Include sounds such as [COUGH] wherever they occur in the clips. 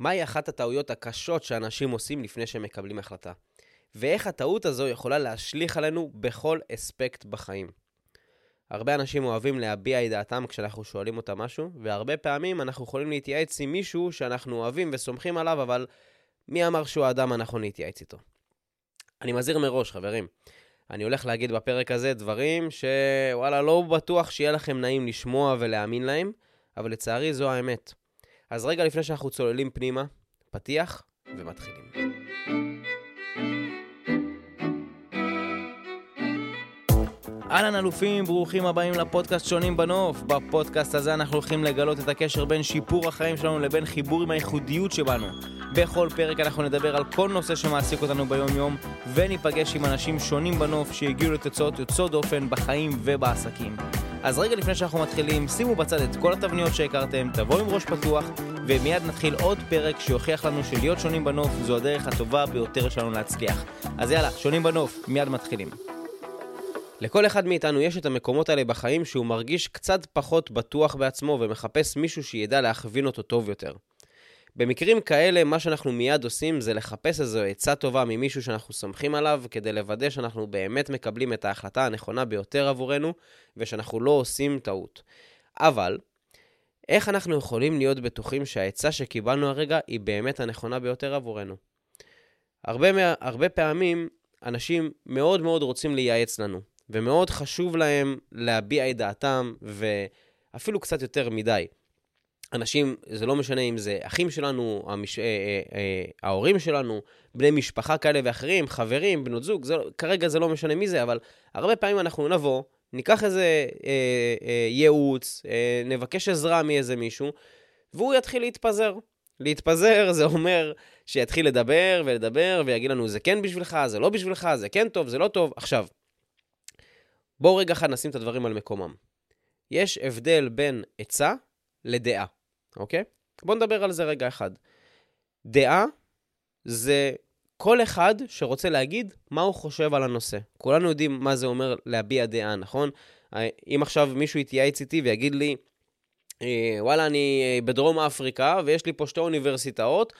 מהי אחת הטעויות הקשות שאנשים עושים לפני שהם מקבלים החלטה? ואיך הטעות הזו יכולה להשליך עלינו בכל אספקט בחיים. הרבה אנשים אוהבים להביע את דעתם כשאנחנו שואלים אותם משהו, והרבה פעמים אנחנו יכולים להתייעץ עם מישהו שאנחנו אוהבים וסומכים עליו, אבל מי אמר שהוא האדם הנכון להתייעץ איתו? אני מזהיר מראש, חברים. אני הולך להגיד בפרק הזה דברים שוואלה, לא בטוח שיהיה לכם נעים לשמוע ולהאמין להם, אבל לצערי זו האמת. אז רגע לפני שאנחנו צוללים פנימה, פתיח ומתחילים. אהלן אלופים, ברוכים הבאים לפודקאסט שונים בנוף. בפודקאסט הזה אנחנו הולכים לגלות את הקשר בין שיפור החיים שלנו לבין חיבור עם הייחודיות שבנו. בכל פרק אנחנו נדבר על כל נושא שמעסיק אותנו ביום-יום, וניפגש עם אנשים שונים בנוף שהגיעו לתוצאות יוצאות דופן בחיים ובעסקים. אז רגע לפני שאנחנו מתחילים, שימו בצד את כל התבניות שהכרתם, תבואו עם ראש פתוח, ומיד נתחיל עוד פרק שיוכיח לנו שלהיות שונים בנוף זו הדרך הטובה ביותר שלנו להצליח. אז יאללה, שונים בנוף, מיד מתחילים. לכל אחד מאיתנו יש את המקומות האלה בחיים שהוא מרגיש קצת פחות בטוח בעצמו ומחפש מישהו שידע להכווין אותו טוב יותר. במקרים כאלה, מה שאנחנו מיד עושים זה לחפש איזו עצה טובה ממישהו שאנחנו סומכים עליו, כדי לוודא שאנחנו באמת מקבלים את ההחלטה הנכונה ביותר עבורנו, ושאנחנו לא עושים טעות. אבל, איך אנחנו יכולים להיות בטוחים שהעצה שקיבלנו הרגע היא באמת הנכונה ביותר עבורנו? הרבה, הרבה פעמים אנשים מאוד מאוד רוצים לייעץ לנו, ומאוד חשוב להם להביע את דעתם, ואפילו קצת יותר מדי. אנשים, זה לא משנה אם זה אחים שלנו, המש... אה, אה, אה, ההורים שלנו, בני משפחה כאלה ואחרים, חברים, בנות זוג, זה... כרגע זה לא משנה מי זה, אבל הרבה פעמים אנחנו נבוא, ניקח איזה אה, אה, ייעוץ, אה, נבקש עזרה מאיזה מישהו, והוא יתחיל להתפזר. להתפזר זה אומר שיתחיל לדבר ולדבר ויגיד לנו זה כן בשבילך, זה לא בשבילך, זה כן טוב, זה לא טוב. עכשיו, בואו רגע אחד נשים את הדברים על מקומם. יש הבדל בין עצה לדעה, אוקיי? בואו נדבר על זה רגע אחד. דעה זה כל אחד שרוצה להגיד מה הוא חושב על הנושא. כולנו יודעים מה זה אומר להביע דעה, נכון? אם עכשיו מישהו יתייעץ איתי ויגיד לי, אה, וואלה, אני אה, בדרום אפריקה ויש לי פה שתי אוניברסיטאות,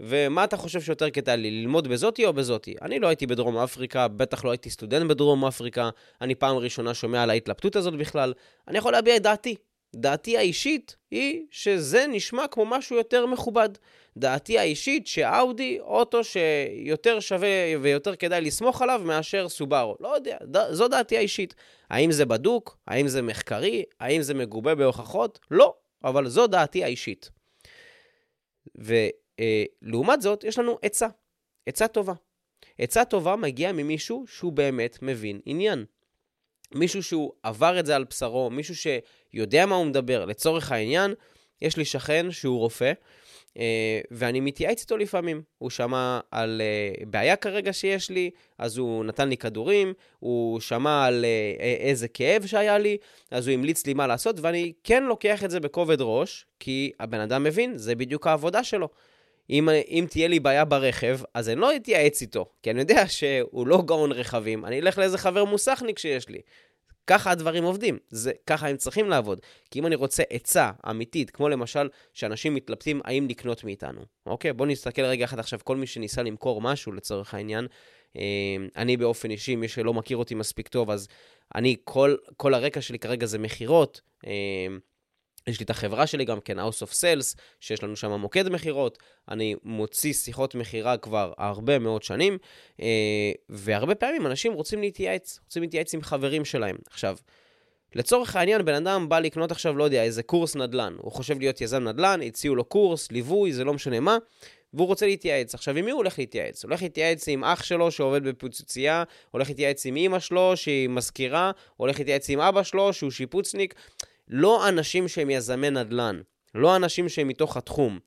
ומה אתה חושב שיותר כדאי לי, ללמוד בזאתי או בזאתי? אני לא הייתי בדרום אפריקה, בטח לא הייתי סטודנט בדרום אפריקה, אני פעם ראשונה שומע על ההתלבטות הזאת בכלל. אני יכול להביע את דעתי. דעתי האישית היא שזה נשמע כמו משהו יותר מכובד. דעתי האישית שאאודי, אוטו שיותר שווה ויותר כדאי לסמוך עליו מאשר סובארו. לא יודע, ד... זו דעתי האישית. האם זה בדוק? האם זה מחקרי? האם זה מגובה בהוכחות? לא, אבל זו דעתי האישית. ו... אה, זאת, יש לנו עצה. עצה טובה. עצה טובה מגיעה ממישהו שהוא באמת מבין עניין. מישהו שהוא עבר את זה על בשרו, מישהו שיודע מה הוא מדבר. לצורך העניין, יש לי שכן שהוא רופא, אה, ואני מתייעץ איתו לפעמים. הוא שמע על אה, בעיה כרגע שיש לי, אז הוא נתן לי כדורים, הוא שמע על אה, איזה כאב שהיה לי, אז הוא המליץ לי מה לעשות, ואני כן לוקח את זה בכובד ראש, כי הבן אדם מבין, זה בדיוק העבודה שלו. אם, אם תהיה לי בעיה ברכב, אז אני לא אתייעץ איתו, כי אני יודע שהוא לא גאון רכבים, אני אלך לאיזה חבר מוסכניק שיש לי. ככה הדברים עובדים, זה, ככה הם צריכים לעבוד. כי אם אני רוצה עצה אמיתית, כמו למשל שאנשים מתלבטים האם לקנות מאיתנו, אוקיי? בואו נסתכל רגע אחד עכשיו, כל מי שניסה למכור משהו לצורך העניין, אה, אני באופן אישי, מי שלא מכיר אותי מספיק טוב, אז אני, כל, כל הרקע שלי כרגע זה מכירות. אה, יש לי את החברה שלי גם כן, House of Sales, שיש לנו שם מוקד מכירות. אני מוציא שיחות מכירה כבר הרבה מאוד שנים, אה, והרבה פעמים אנשים רוצים להתייעץ, רוצים להתייעץ עם חברים שלהם. עכשיו, לצורך העניין, בן אדם בא לקנות עכשיו, לא יודע, איזה קורס נדל"ן. הוא חושב להיות יזם נדל"ן, הציעו לו קורס, ליווי, זה לא משנה מה, והוא רוצה להתייעץ. עכשיו, עם מי הוא הולך להתייעץ? הוא הולך להתייעץ עם אח שלו שעובד בפיצוצייה, הולך להתייעץ עם אימא שלו שהיא מזכירה, הולך להתייעץ עם אבא שלו שהוא שיפוצניק. לא אנשים שהם יזמי נדל"ן, לא אנשים שהם מתוך התחום.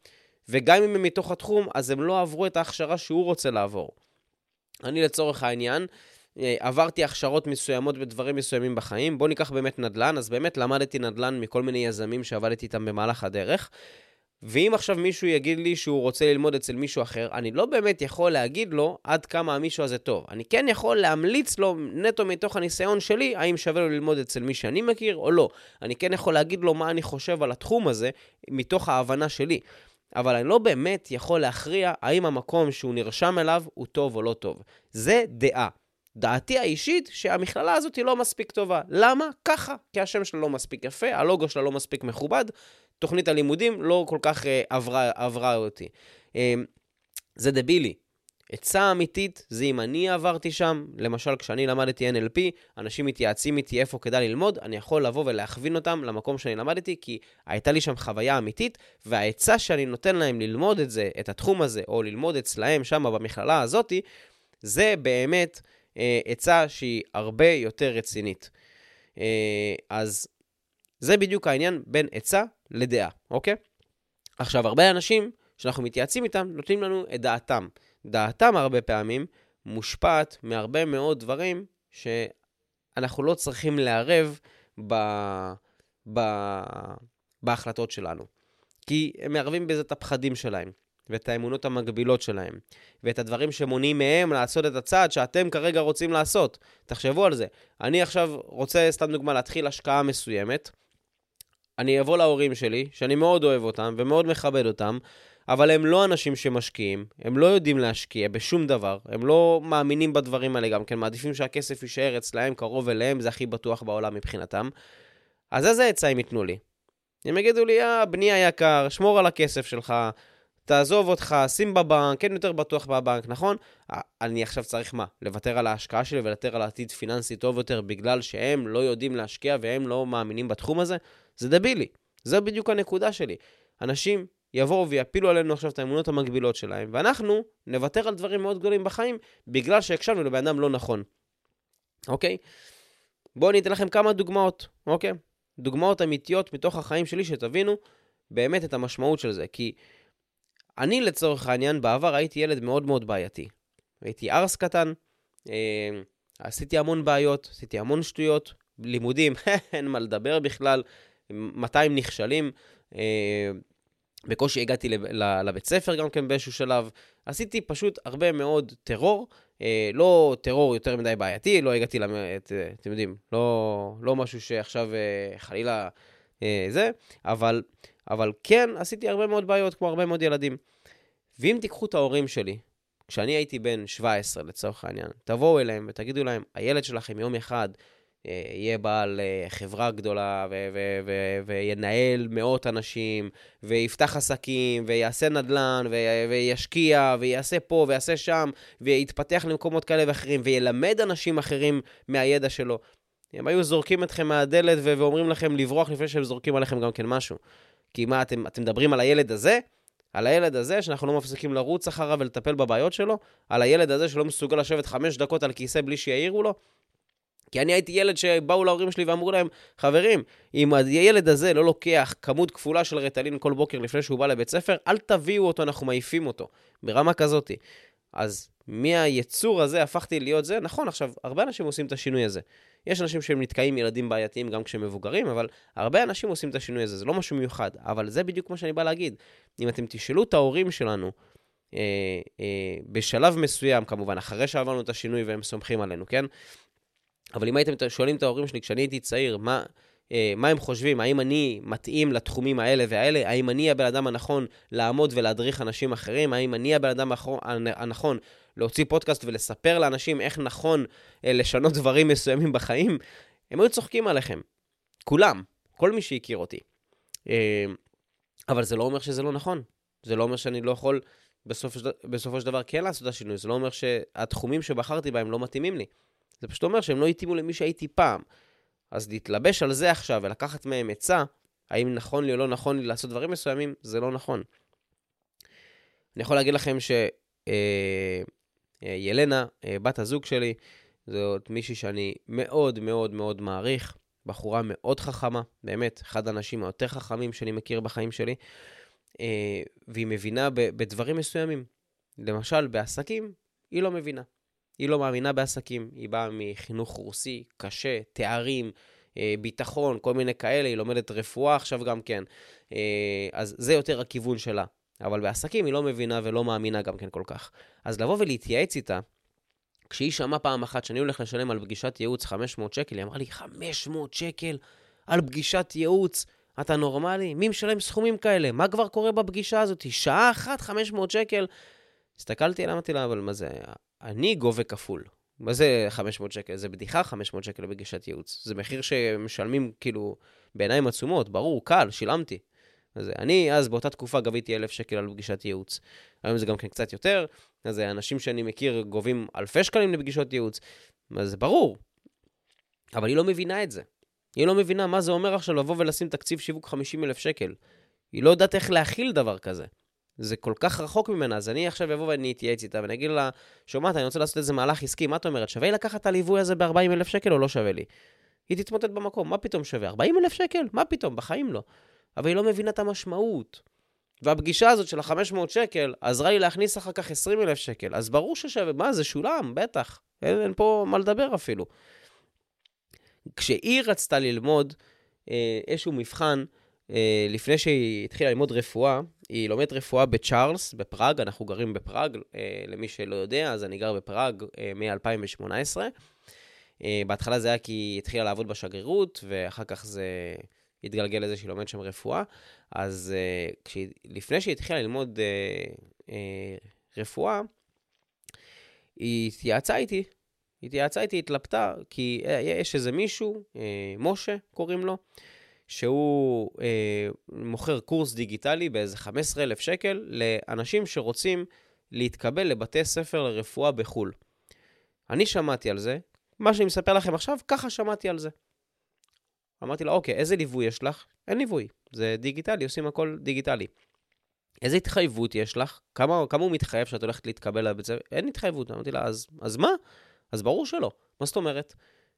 וגם אם הם מתוך התחום, אז הם לא עברו את ההכשרה שהוא רוצה לעבור. אני לצורך העניין, אה, עברתי הכשרות מסוימות בדברים מסוימים בחיים. בואו ניקח באמת נדל"ן, אז באמת למדתי נדל"ן מכל מיני יזמים שעבדתי איתם במהלך הדרך. ואם עכשיו מישהו יגיד לי שהוא רוצה ללמוד אצל מישהו אחר, אני לא באמת יכול להגיד לו עד כמה המישהו הזה טוב. אני כן יכול להמליץ לו נטו מתוך הניסיון שלי, האם שווה לו ללמוד אצל מי שאני מכיר או לא. אני כן יכול להגיד לו מה אני חושב על התחום הזה, מתוך ההבנה שלי. אבל אני לא באמת יכול להכריע האם המקום שהוא נרשם אליו הוא טוב או לא טוב. זה דעה. דעתי האישית שהמכללה הזאת היא לא מספיק טובה. למה? ככה. כי השם שלה לא מספיק יפה, הלוגו שלה לא מספיק מכובד, תוכנית הלימודים לא כל כך uh, עברה, עברה אותי. Uh, זה דבילי. עצה אמיתית זה אם אני עברתי שם, למשל כשאני למדתי NLP, אנשים מתייעצים איתי איפה כדאי ללמוד, אני יכול לבוא ולהכווין אותם למקום שאני למדתי, כי הייתה לי שם חוויה אמיתית, והעצה שאני נותן להם ללמוד את זה, את התחום הזה, או ללמוד אצלהם שם במכללה הזאתי, זה באמת אה, עצה שהיא הרבה יותר רצינית. אה, אז זה בדיוק העניין בין עצה לדעה, אוקיי? עכשיו, הרבה אנשים שאנחנו מתייעצים איתם, נותנים לנו את דעתם. דעתם הרבה פעמים מושפעת מהרבה מאוד דברים שאנחנו לא צריכים לערב ב... ב... בהחלטות שלנו. כי הם מערבים בזה את הפחדים שלהם, ואת האמונות המגבילות שלהם, ואת הדברים שמונעים מהם לעשות את הצעד שאתם כרגע רוצים לעשות. תחשבו על זה. אני עכשיו רוצה, סתם דוגמה, להתחיל השקעה מסוימת. אני אבוא להורים שלי, שאני מאוד אוהב אותם ומאוד מכבד אותם, אבל הם לא אנשים שמשקיעים, הם לא יודעים להשקיע בשום דבר, הם לא מאמינים בדברים האלה גם כן, מעדיפים שהכסף יישאר אצלהם, קרוב אליהם, זה הכי בטוח בעולם מבחינתם. אז איזה עצה הם ייתנו לי? הם יגידו לי, אה, בני היקר, שמור על הכסף שלך, תעזוב אותך, שים בבנק, אין יותר בטוח בבנק, נכון? אני עכשיו צריך מה? לוותר על ההשקעה שלי ולוותר על עתיד פיננסי טוב יותר בגלל שהם לא יודעים להשקיע והם לא מאמינים בתחום הזה? זה דבילי. זו בדיוק הנקודה שלי. אנשים יבואו ויפילו עלינו עכשיו את האמונות המקבילות שלהם, ואנחנו נוותר על דברים מאוד גדולים בחיים בגלל שהקשבנו לבן אדם לא נכון. אוקיי? בואו אני אתן לכם כמה דוגמאות, אוקיי? דוגמאות אמיתיות מתוך החיים שלי שתבינו באמת את המשמעות של זה. כי אני לצורך העניין בעבר הייתי ילד מאוד מאוד בעייתי. הייתי ארס קטן, אה, עשיתי המון בעיות, עשיתי המון שטויות, לימודים, [LAUGHS] אין מה לדבר בכלל, 200 נכשלים. אה, בקושי הגעתי לבית ספר גם כן באיזשהו שלב. עשיתי פשוט הרבה מאוד טרור, אה, לא טרור יותר מדי בעייתי, לא הגעתי, למ... את, אה, אתם יודעים, לא, לא משהו שעכשיו אה, חלילה אה, זה, אבל, אבל כן עשיתי הרבה מאוד בעיות, כמו הרבה מאוד ילדים. ואם תיקחו את ההורים שלי, כשאני הייתי בן 17 לצורך העניין, תבואו אליהם ותגידו להם, הילד שלכם יום אחד אה, יהיה בעל אה, חברה גדולה וינהל מאות אנשים, ויפתח עסקים, ויעשה נדל"ן, וישקיע, ויעשה פה, ויעשה שם, ויתפתח למקומות כאלה ואחרים, וילמד אנשים אחרים מהידע שלו. הם היו זורקים אתכם מהדלת ואומרים לכם לברוח לפני שהם זורקים עליכם גם כן משהו. כי מה, אתם, אתם מדברים על הילד הזה? על הילד הזה שאנחנו לא מפסיקים לרוץ אחריו ולטפל בבעיות שלו? על הילד הזה שלא מסוגל לשבת חמש דקות על כיסא בלי שיעירו לו? כי אני הייתי ילד שבאו להורים שלי ואמרו להם, חברים, אם הילד הזה לא לוקח כמות כפולה של רטלין כל בוקר לפני שהוא בא לבית ספר, אל תביאו אותו, אנחנו מעיפים אותו. ברמה כזאתי. אז מהיצור הזה הפכתי להיות זה, נכון, עכשיו, הרבה אנשים עושים את השינוי הזה. יש אנשים שהם נתקעים ילדים בעייתיים גם כשהם מבוגרים, אבל הרבה אנשים עושים את השינוי הזה, זה לא משהו מיוחד. אבל זה בדיוק מה שאני בא להגיד. אם אתם תשאלו את ההורים שלנו, אה, אה, בשלב מסוים, כמובן, אחרי שעברנו את השינוי והם סומכים עלינו, כן? אבל אם הייתם שואלים את ההורים שלי כשאני הייתי צעיר, מה, אה, מה הם חושבים, האם אני מתאים לתחומים האלה והאלה, האם אני הבן אדם הנכון לעמוד ולהדריך אנשים אחרים, האם אני הבן אדם הנכון להוציא פודקאסט ולספר לאנשים איך נכון אה, לשנות דברים מסוימים בחיים, הם היו צוחקים עליכם. כולם, כל מי שהכיר אותי. אה, אבל זה לא אומר שזה לא נכון. זה לא אומר שאני לא יכול בסופו בסופו של דבר כן לעשות את השינוי. זה לא אומר שהתחומים שבחרתי בהם לא מתאימים לי. זה פשוט אומר שהם לא התאימו למי שהייתי פעם. אז להתלבש על זה עכשיו ולקחת מהם עצה, האם נכון לי או לא נכון לי לעשות דברים מסוימים, זה לא נכון. אני יכול להגיד לכם שילנה, אה, אה, בת הזוג שלי, זאת מישהי שאני מאוד מאוד מאוד מעריך, בחורה מאוד חכמה, באמת, אחד האנשים היותר חכמים שאני מכיר בחיים שלי, אה, והיא מבינה בדברים מסוימים. למשל, בעסקים, היא לא מבינה. היא לא מאמינה בעסקים, היא באה מחינוך רוסי, קשה, תארים, אה, ביטחון, כל מיני כאלה, היא לומדת רפואה עכשיו גם כן. אה, אז זה יותר הכיוון שלה. אבל בעסקים היא לא מבינה ולא מאמינה גם כן כל כך. אז לבוא ולהתייעץ איתה, כשהיא שמעה פעם אחת שאני הולך לשלם על פגישת ייעוץ 500 שקל, היא אמרה לי, 500 שקל על פגישת ייעוץ? אתה נורמלי? מי משלם סכומים כאלה? מה כבר קורה בפגישה הזאת? שעה אחת, 500 שקל? הסתכלתי עליה, אמרתי לה, אבל מה זה, אני גובה כפול. מה זה 500 שקל? זה בדיחה 500 שקל בפגישת ייעוץ. זה מחיר שמשלמים, כאילו, בעיניים עצומות, ברור, קל, שילמתי. אז אני אז באותה תקופה גביתי אלף שקל על פגישת ייעוץ. היום זה גם כן קצת יותר, אז אנשים שאני מכיר גובים אלפי שקלים לפגישות ייעוץ, אז זה ברור. אבל היא לא מבינה את זה. היא לא מבינה מה זה אומר עכשיו לבוא ולשים תקציב שיווק 50 אלף שקל. היא לא יודעת איך להכיל דבר כזה. זה כל כך רחוק ממנה, אז אני עכשיו אבוא ואני אתייעץ איתה ואני אגיד לה, שומעת, אני רוצה לעשות איזה מהלך עסקי, מה את אומרת? שווה לי לקחת את הליווי הזה ב-40 אלף שקל או לא שווה לי? היא תתמוטט במקום, מה פתאום שווה? 40 אלף שקל? מה פתאום? בחיים לא. אבל היא לא מבינה את המשמעות. והפגישה הזאת של ה-500 שקל עזרה לי להכניס אחר כך 20 אלף שקל. אז ברור ששווה, מה, זה שולם, בטח. אין, אין פה מה לדבר אפילו. כשהיא רצתה ללמוד אה, איזשהו מבחן, אה, לפני שהיא התחילה ללמוד רפואה, היא לומדת רפואה בצ'ארלס, בפראג, אנחנו גרים בפראג, אה, למי שלא יודע, אז אני גר בפראג אה, מ-2018. אה, בהתחלה זה היה כי היא התחילה לעבוד בשגרירות, ואחר כך זה התגלגל לזה שהיא לומדת שם רפואה. אז uh, כשהיא, לפני שהיא התחילה ללמוד uh, uh, רפואה, היא התייעצה איתי, היא התייעצה איתי, התלבטה, כי uh, יש איזה מישהו, uh, משה קוראים לו, שהוא uh, מוכר קורס דיגיטלי באיזה 15,000 שקל לאנשים שרוצים להתקבל לבתי ספר לרפואה בחו"ל. אני שמעתי על זה, מה שאני מספר לכם עכשיו, ככה שמעתי על זה. אמרתי לה, אוקיי, איזה ליווי יש לך? אין ליווי, זה דיגיטלי, עושים הכל דיגיטלי. איזה התחייבות יש לך? כמה, כמה הוא מתחייב שאת הולכת להתקבל לבית ספר? אין התחייבות. אמרתי לה, אז, אז מה? אז ברור שלא. מה זאת אומרת?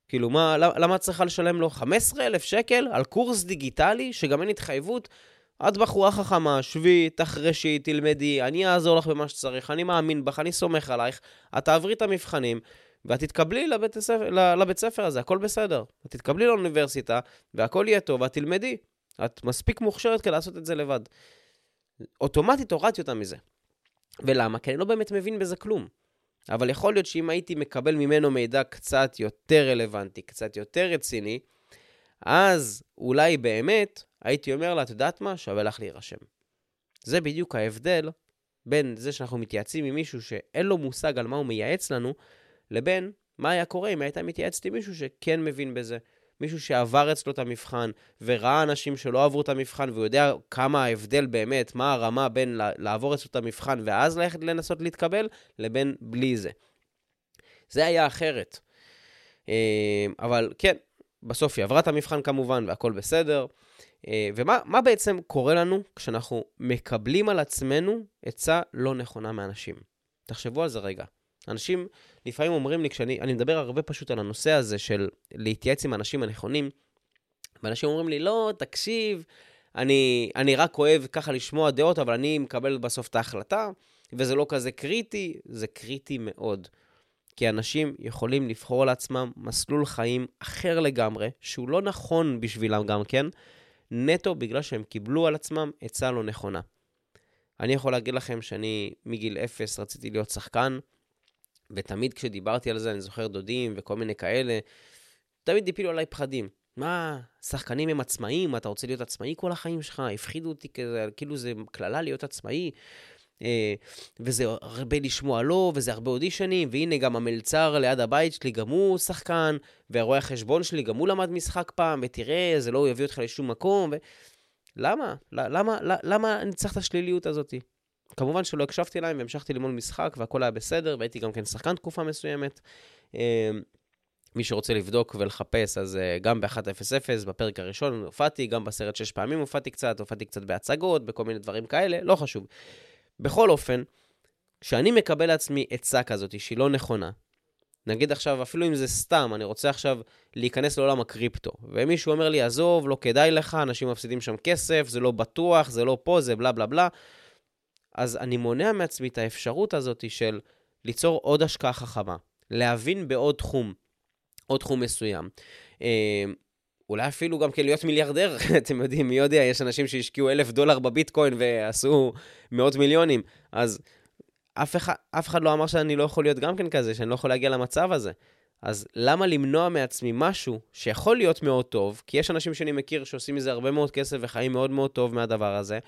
כאילו, מה, למה את צריכה לשלם לו 15,000 שקל על קורס דיגיטלי, שגם אין התחייבות? את בחורה חכמה, שבי, תחרשי, תלמדי, אני אעזור לך במה שצריך, אני מאמין בך, אני סומך עלייך, את תעברי את המבחנים, ואת תתקבלי לבית, הספר, לבית ספר הזה, הכל בסדר. את תתקבלי לאוניברסיטה, והכל יהיה טוב, ואת תלמדי. את מספיק מוכשרת כדי לעשות את זה לבד. אוטומטית הורדתי אותה מזה. ולמה? כי אני לא באמת מבין בזה כלום. אבל יכול להיות שאם הייתי מקבל ממנו מידע קצת יותר רלוונטי, קצת יותר רציני, אז אולי באמת הייתי אומר לה, את יודעת מה? שווה לך להירשם. זה בדיוק ההבדל בין זה שאנחנו מתייעצים עם מישהו שאין לו מושג על מה הוא מייעץ לנו, לבין מה היה קורה אם הייתה מתייעצת עם מישהו שכן מבין בזה. מישהו שעבר אצלו את המבחן, וראה אנשים שלא עברו את המבחן, והוא יודע כמה ההבדל באמת, מה הרמה בין לעבור אצלו את המבחן ואז ללכת לנסות להתקבל, לבין בלי זה. זה היה אחרת. אה, אבל כן, בסוף היא עברה את המבחן כמובן, והכל בסדר. אה, ומה בעצם קורה לנו כשאנחנו מקבלים על עצמנו עצה לא נכונה מאנשים? תחשבו על זה רגע. אנשים לפעמים אומרים לי, כשאני אני מדבר הרבה פשוט על הנושא הזה של להתייעץ עם האנשים הנכונים, ואנשים אומרים לי, לא, תקשיב, אני, אני רק אוהב ככה לשמוע דעות, אבל אני מקבל בסוף את ההחלטה, וזה לא כזה קריטי, זה קריטי מאוד. כי אנשים יכולים לבחור לעצמם מסלול חיים אחר לגמרי, שהוא לא נכון בשבילם גם כן, נטו בגלל שהם קיבלו על עצמם עצה לא נכונה. אני יכול להגיד לכם שאני מגיל אפס רציתי להיות שחקן, ותמיד כשדיברתי על זה, אני זוכר דודים וכל מיני כאלה, תמיד הפילו עליי פחדים. מה, שחקנים הם עצמאים, אתה רוצה להיות עצמאי כל החיים שלך? הפחידו אותי כזה, כאילו זה קללה להיות עצמאי. אה, וזה הרבה לשמוע לא, וזה הרבה אודישנים, והנה גם המלצר ליד הבית שלי, גם הוא שחקן, והרואה החשבון שלי, גם הוא למד משחק פעם, ותראה, זה לא יביא אותך לשום מקום. ו... למה? למה, למה, למה אני צריך את השליליות הזאת? כמובן שלא הקשבתי להם והמשכתי ללמוד משחק והכל היה בסדר, והייתי גם כן שחקן תקופה מסוימת. אמ, מי שרוצה לבדוק ולחפש, אז אה, גם ב-1.00, בפרק הראשון הופעתי, גם בסרט שש פעמים הופעתי קצת, הופעתי קצת בהצגות, בכל מיני דברים כאלה, לא חשוב. בכל אופן, כשאני מקבל לעצמי עצה כזאת שהיא לא נכונה, נגיד עכשיו, אפילו אם זה סתם, אני רוצה עכשיו להיכנס לעולם הקריפטו, ומישהו אומר לי, עזוב, לא כדאי לך, אנשים מפסידים שם כסף, זה לא בטוח, זה לא פה, זה בלה בלה בלה. אז אני מונע מעצמי את האפשרות הזאת של ליצור עוד השקעה חכמה, להבין בעוד תחום, עוד תחום מסוים. אה, אולי אפילו גם כן להיות מיליארדר, [LAUGHS] אתם יודעים, מי יודע, יש אנשים שהשקיעו אלף דולר בביטקוין ועשו מאות מיליונים, אז אף אחד, אף אחד לא אמר שאני לא יכול להיות גם כן כזה, שאני לא יכול להגיע למצב הזה. אז למה למנוע מעצמי משהו שיכול להיות מאוד טוב, כי יש אנשים שאני מכיר שעושים מזה הרבה מאוד כסף וחיים מאוד מאוד טוב מהדבר הזה,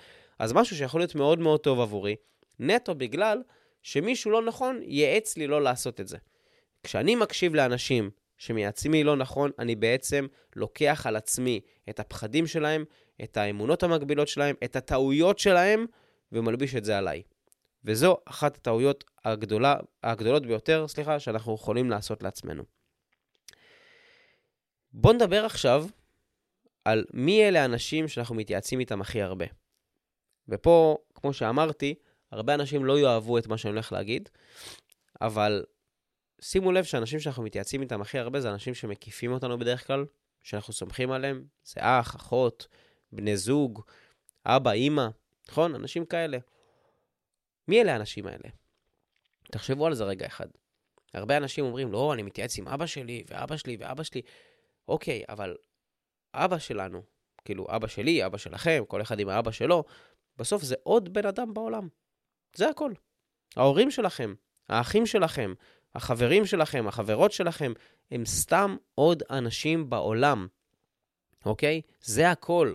אז משהו שיכול להיות מאוד מאוד טוב עבורי, נטו בגלל שמישהו לא נכון ייעץ לי לא לעשות את זה. כשאני מקשיב לאנשים שמייעצים לי לא נכון, אני בעצם לוקח על עצמי את הפחדים שלהם, את האמונות המקבילות שלהם, את הטעויות שלהם, ומלביש את זה עליי. וזו אחת הטעויות הגדולה, הגדולות ביותר, סליחה, שאנחנו יכולים לעשות לעצמנו. בואו נדבר עכשיו על מי אלה האנשים שאנחנו מתייעצים איתם הכי הרבה. ופה, כמו שאמרתי, הרבה אנשים לא יאהבו את מה שאני הולך להגיד, אבל שימו לב שאנשים שאנחנו מתייעצים איתם הכי הרבה זה אנשים שמקיפים אותנו בדרך כלל, שאנחנו סומכים עליהם, זה אח, אחות, בני זוג, אבא, אימא, נכון? אנשים כאלה. מי אלה האנשים האלה? תחשבו על זה רגע אחד. הרבה אנשים אומרים, לא, אני מתייעץ עם אבא שלי, ואבא שלי, ואבא שלי. אוקיי, אבל אבא שלנו, כאילו, אבא שלי, אבא שלכם, כל אחד עם האבא שלו, בסוף זה עוד בן אדם בעולם. זה הכל. ההורים שלכם, האחים שלכם, החברים שלכם, החברות שלכם, הם סתם עוד אנשים בעולם, אוקיי? זה הכל.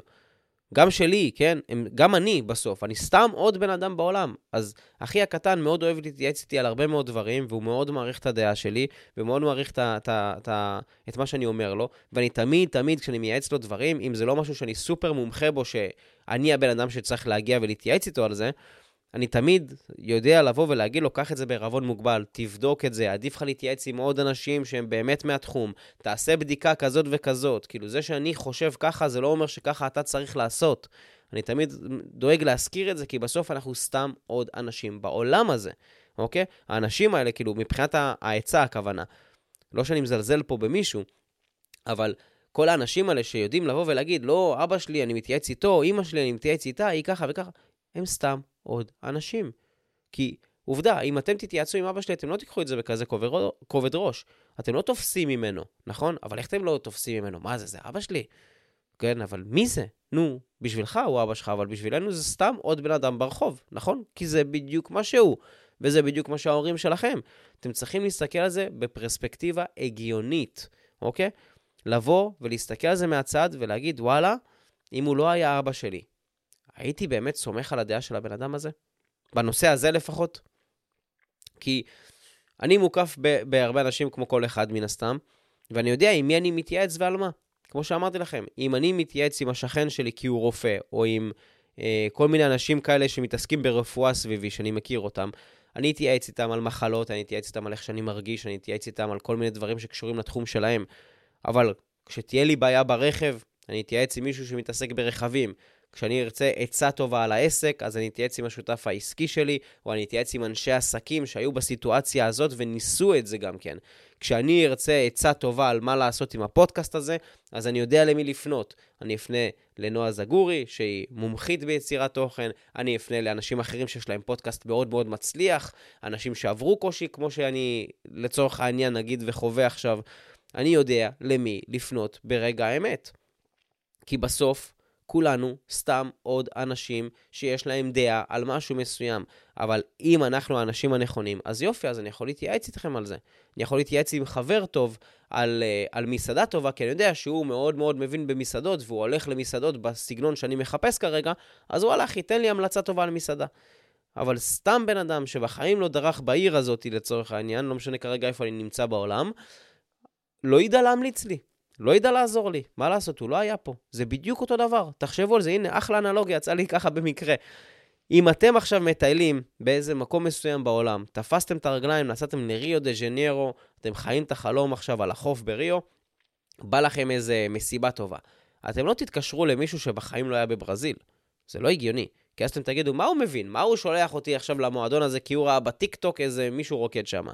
גם שלי, כן? הם, גם אני בסוף, אני סתם עוד בן אדם בעולם. אז אחי הקטן מאוד אוהב להתייעץ איתי על הרבה מאוד דברים, והוא מאוד מעריך את הדעה שלי, ומאוד מעריך את, את, את, את מה שאני אומר לו, ואני תמיד, תמיד, כשאני מייעץ לו דברים, אם זה לא משהו שאני סופר מומחה בו, שאני הבן אדם שצריך להגיע ולהתייעץ איתו על זה, אני תמיד יודע לבוא ולהגיד לו, קח את זה בערבון מוגבל, תבדוק את זה, עדיף לך להתייעץ עם עוד אנשים שהם באמת מהתחום, תעשה בדיקה כזאת וכזאת. כאילו, זה שאני חושב ככה, זה לא אומר שככה אתה צריך לעשות. אני תמיד דואג להזכיר את זה, כי בסוף אנחנו סתם עוד אנשים בעולם הזה, אוקיי? האנשים האלה, כאילו, מבחינת העצה הכוונה. לא שאני מזלזל פה במישהו, אבל כל האנשים האלה שיודעים לבוא ולהגיד, לא, אבא שלי, אני מתייעץ איתו, אמא שלי, אני מתייעץ איתה, היא ככה וככה, הם סתם עוד אנשים. כי עובדה, אם אתם תתייעצו עם אבא שלי, אתם לא תיקחו את זה בכזה כובד, ראש. אתם לא תופסים ממנו, נכון? אבל איך אתם לא תופסים ממנו? מה זה, זה אבא שלי? כן, אבל מי זה? נו, בשבילך הוא אבא שלך, אבל בשבילנו זה סתם עוד בן אדם ברחוב, נכון? כי זה בדיוק מה שהוא, וזה בדיוק מה שההורים שלכם. אתם צריכים להסתכל על זה בפרספקטיבה הגיונית, אוקיי? לבוא ולהסתכל על זה מהצד ולהגיד, וואלה, אם הוא לא היה אבא שלי, הייתי באמת סומך על הדעה של הבן אדם הזה? בנושא הזה לפחות? כי אני מוקף בהרבה אנשים כמו כל אחד מן הסתם, ואני יודע עם מי אני מתייעץ ועל מה. כמו שאמרתי לכם, אם אני מתייעץ עם השכן שלי כי הוא רופא, או עם אה, כל מיני אנשים כאלה שמתעסקים ברפואה סביבי, שאני מכיר אותם, אני אתייעץ איתם על מחלות, אני אתייעץ איתם על איך שאני מרגיש, אני אתייעץ איתם על כל מיני דברים שקשורים לתחום שלהם. אבל כשתהיה לי בעיה ברכב, אני אתייעץ עם מישהו שמתעסק ברכבים. כשאני ארצה עצה טובה על העסק, אז אני אתייעץ עם השותף העסקי שלי, או אני אתייעץ עם אנשי עסקים שהיו בסיטואציה הזאת וניסו את זה גם כן. כשאני ארצה עצה טובה על מה לעשות עם הפודקאסט הזה, אז אני יודע למי לפנות. אני אפנה לנועה זגורי, שהיא מומחית ביצירת תוכן, אני אפנה לאנשים אחרים שיש להם פודקאסט מאוד מאוד מצליח, אנשים שעברו קושי, כמו שאני לצורך העניין נגיד וחווה עכשיו, אני יודע למי לפנות ברגע האמת. כי בסוף, כולנו סתם עוד אנשים שיש להם דעה על משהו מסוים. אבל אם אנחנו האנשים הנכונים, אז יופי, אז אני יכול להתייעץ איתכם על זה. אני יכול להתייעץ עם חבר טוב על, uh, על מסעדה טובה, כי אני יודע שהוא מאוד מאוד מבין במסעדות, והוא הולך למסעדות בסגנון שאני מחפש כרגע, אז הוא הלך, ייתן לי המלצה טובה על מסעדה. אבל סתם בן אדם שבחיים לא דרך בעיר הזאת, לצורך העניין, לא משנה כרגע איפה אני נמצא בעולם, לא ידע להמליץ לי. לא ידע לעזור לי. מה לעשות, הוא לא היה פה. זה בדיוק אותו דבר. תחשבו על זה, הנה, אחלה אנלוגיה, יצא לי ככה במקרה. אם אתם עכשיו מטיילים באיזה מקום מסוים בעולם, תפסתם את הרגליים, נסעתם לריו דה ז'ניירו, אתם חיים את החלום עכשיו על החוף בריו, בא לכם איזה מסיבה טובה. אתם לא תתקשרו למישהו שבחיים לא היה בברזיל. זה לא הגיוני. כי אז אתם תגידו, מה הוא מבין? מה הוא שולח אותי עכשיו למועדון הזה כי הוא ראה בטיקטוק איזה מישהו רוקד שם?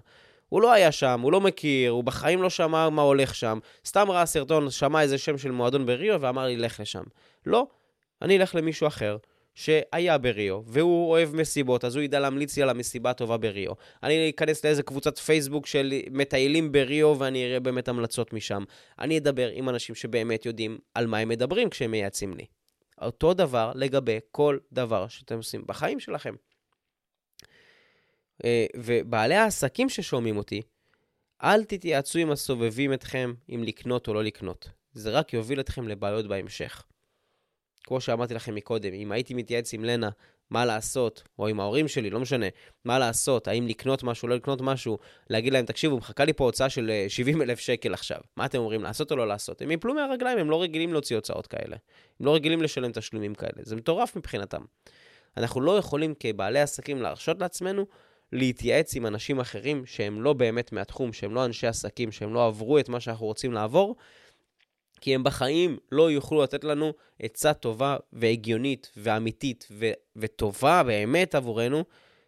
הוא לא היה שם, הוא לא מכיר, הוא בחיים לא שמע מה הולך שם. סתם ראה סרטון, שמע איזה שם של מועדון בריו ואמר לי, לך לשם. לא, אני אלך למישהו אחר. שהיה בריו, והוא אוהב מסיבות, אז הוא ידע להמליץ לי על המסיבה הטובה בריו. אני אכנס לאיזה קבוצת פייסבוק של מטיילים בריו, ואני אראה באמת המלצות משם. אני אדבר עם אנשים שבאמת יודעים על מה הם מדברים כשהם מייעצים לי. אותו דבר לגבי כל דבר שאתם עושים בחיים שלכם. אה, ובעלי העסקים ששומעים אותי, אל תתייעצו עם הסובבים אתכם אם לקנות או לא לקנות. זה רק יוביל אתכם לבעיות בהמשך. כמו שאמרתי לכם מקודם, אם הייתי מתייעץ עם לנה מה לעשות, או עם ההורים שלי, לא משנה, מה לעשות, האם לקנות משהו, לא לקנות משהו, להגיד להם, תקשיבו, מחכה לי פה הוצאה של 70 אה, אלף שקל עכשיו, מה אתם אומרים, לעשות או לא לעשות? הם יפלו מהרגליים, הם לא רגילים להוציא הוצאות כאלה. הם לא רגילים לשלם תשלומים כאלה, זה מטורף מבחינתם. אנחנו לא יכולים כבעלי עסקים להרשות לעצמנו להתייעץ עם אנשים אחרים שהם לא באמת מהתחום, שהם לא אנשי עסקים, שהם לא עברו את מה שאנחנו רוצים לעבור, כי הם בחיים לא יוכלו לתת לנו עצה טובה והגיונית ואמיתית ו- וטובה באמת עבורנו,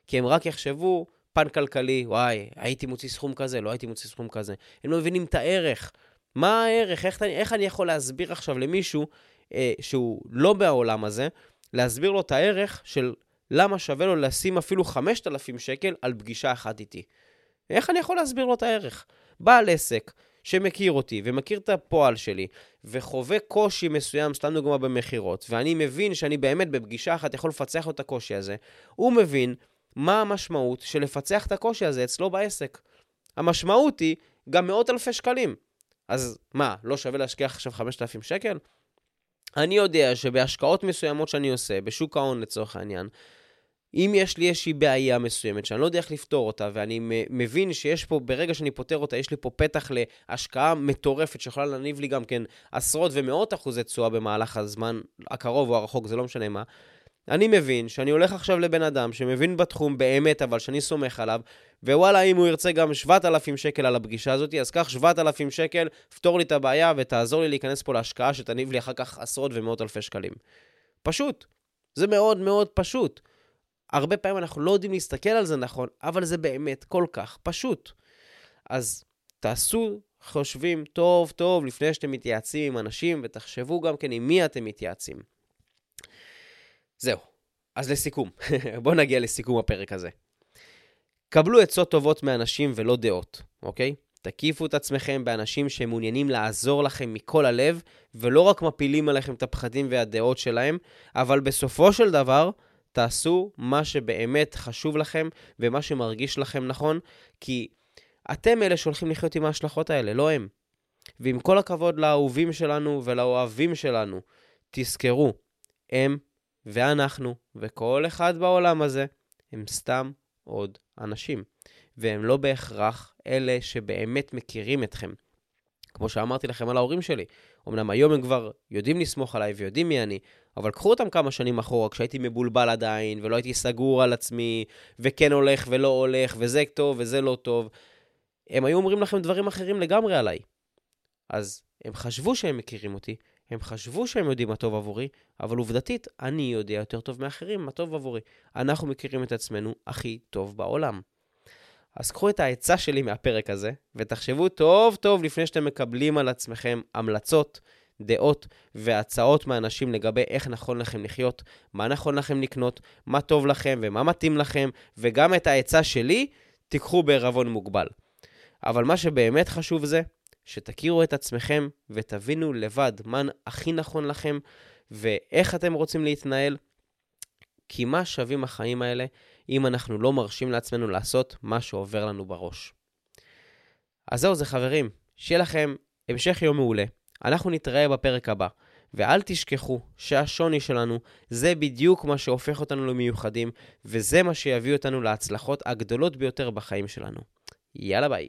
כי הם רק יחשבו פן כלכלי, וואי, הייתי מוציא סכום כזה, לא הייתי מוציא סכום כזה. הם לא מבינים את הערך. מה הערך? איך, איך אני יכול להסביר עכשיו למישהו אה, שהוא לא בעולם הזה, להסביר לו את הערך של למה שווה לו לשים אפילו 5,000 שקל על פגישה אחת איתי. איך אני יכול להסביר לו את הערך? בעל עסק שמכיר אותי ומכיר את הפועל שלי וחווה קושי מסוים, סתם דוגמה במכירות, ואני מבין שאני באמת בפגישה אחת יכול לפצח את הקושי הזה, הוא מבין מה המשמעות של לפצח את הקושי הזה אצלו בעסק. המשמעות היא גם מאות אלפי שקלים. אז מה, לא שווה להשקיע עכשיו 5,000 שקל? אני יודע שבהשקעות מסוימות שאני עושה, בשוק ההון לצורך העניין, אם יש לי איזושהי בעיה מסוימת שאני לא יודע איך לפתור אותה, ואני מבין שיש פה, ברגע שאני פותר אותה, יש לי פה פתח להשקעה מטורפת שיכולה להניב לי גם כן עשרות ומאות אחוזי תשואה במהלך הזמן הקרוב או הרחוק, זה לא משנה מה. אני מבין שאני הולך עכשיו לבן אדם שמבין בתחום באמת, אבל שאני סומך עליו, ווואלה, אם הוא ירצה גם 7,000 שקל על הפגישה הזאת, אז קח 7,000 שקל, פתור לי את הבעיה ותעזור לי להיכנס פה להשקעה שתניב לי אחר כך עשרות ומאות אלפי שקלים. פשוט. זה מאוד מאוד פשוט. הרבה פעמים אנחנו לא יודעים להסתכל על זה נכון, אבל זה באמת כל כך פשוט. אז תעשו חושבים טוב טוב לפני שאתם מתייעצים עם אנשים, ותחשבו גם כן עם מי אתם מתייעצים. זהו. אז לסיכום, [LAUGHS] בואו נגיע לסיכום הפרק הזה. קבלו עצות טובות מאנשים ולא דעות, אוקיי? תקיפו את עצמכם באנשים שמעוניינים לעזור לכם מכל הלב, ולא רק מפילים עליכם את הפחדים והדעות שלהם, אבל בסופו של דבר, תעשו מה שבאמת חשוב לכם ומה שמרגיש לכם נכון, כי אתם אלה שהולכים לחיות עם ההשלכות האלה, לא הם. ועם כל הכבוד לאהובים שלנו ולאוהבים שלנו, תזכרו, הם ואנחנו וכל אחד בעולם הזה הם סתם עוד אנשים, והם לא בהכרח אלה שבאמת מכירים אתכם. כמו שאמרתי לכם על ההורים שלי, אמנם היום הם כבר יודעים לסמוך עליי ויודעים מי אני, אבל קחו אותם כמה שנים אחורה, כשהייתי מבולבל עדיין, ולא הייתי סגור על עצמי, וכן הולך ולא הולך, וזה טוב וזה לא טוב. הם היו אומרים לכם דברים אחרים לגמרי עליי. אז הם חשבו שהם מכירים אותי, הם חשבו שהם יודעים מה טוב עבורי, אבל עובדתית, אני יודע יותר טוב מאחרים מה טוב עבורי. אנחנו מכירים את עצמנו הכי טוב בעולם. אז קחו את העצה שלי מהפרק הזה, ותחשבו טוב טוב לפני שאתם מקבלים על עצמכם המלצות, דעות והצעות מאנשים לגבי איך נכון לכם לחיות, מה נכון לכם לקנות, מה טוב לכם ומה מתאים לכם, וגם את העצה שלי תיקחו בערבון מוגבל. אבל מה שבאמת חשוב זה שתכירו את עצמכם ותבינו לבד מה הכי נכון לכם ואיך אתם רוצים להתנהל, כי מה שווים החיים האלה אם אנחנו לא מרשים לעצמנו לעשות מה שעובר לנו בראש. אז זהו זה חברים, שיהיה לכם המשך יום מעולה. אנחנו נתראה בפרק הבא, ואל תשכחו שהשוני שלנו זה בדיוק מה שהופך אותנו למיוחדים, וזה מה שיביא אותנו להצלחות הגדולות ביותר בחיים שלנו. יאללה ביי.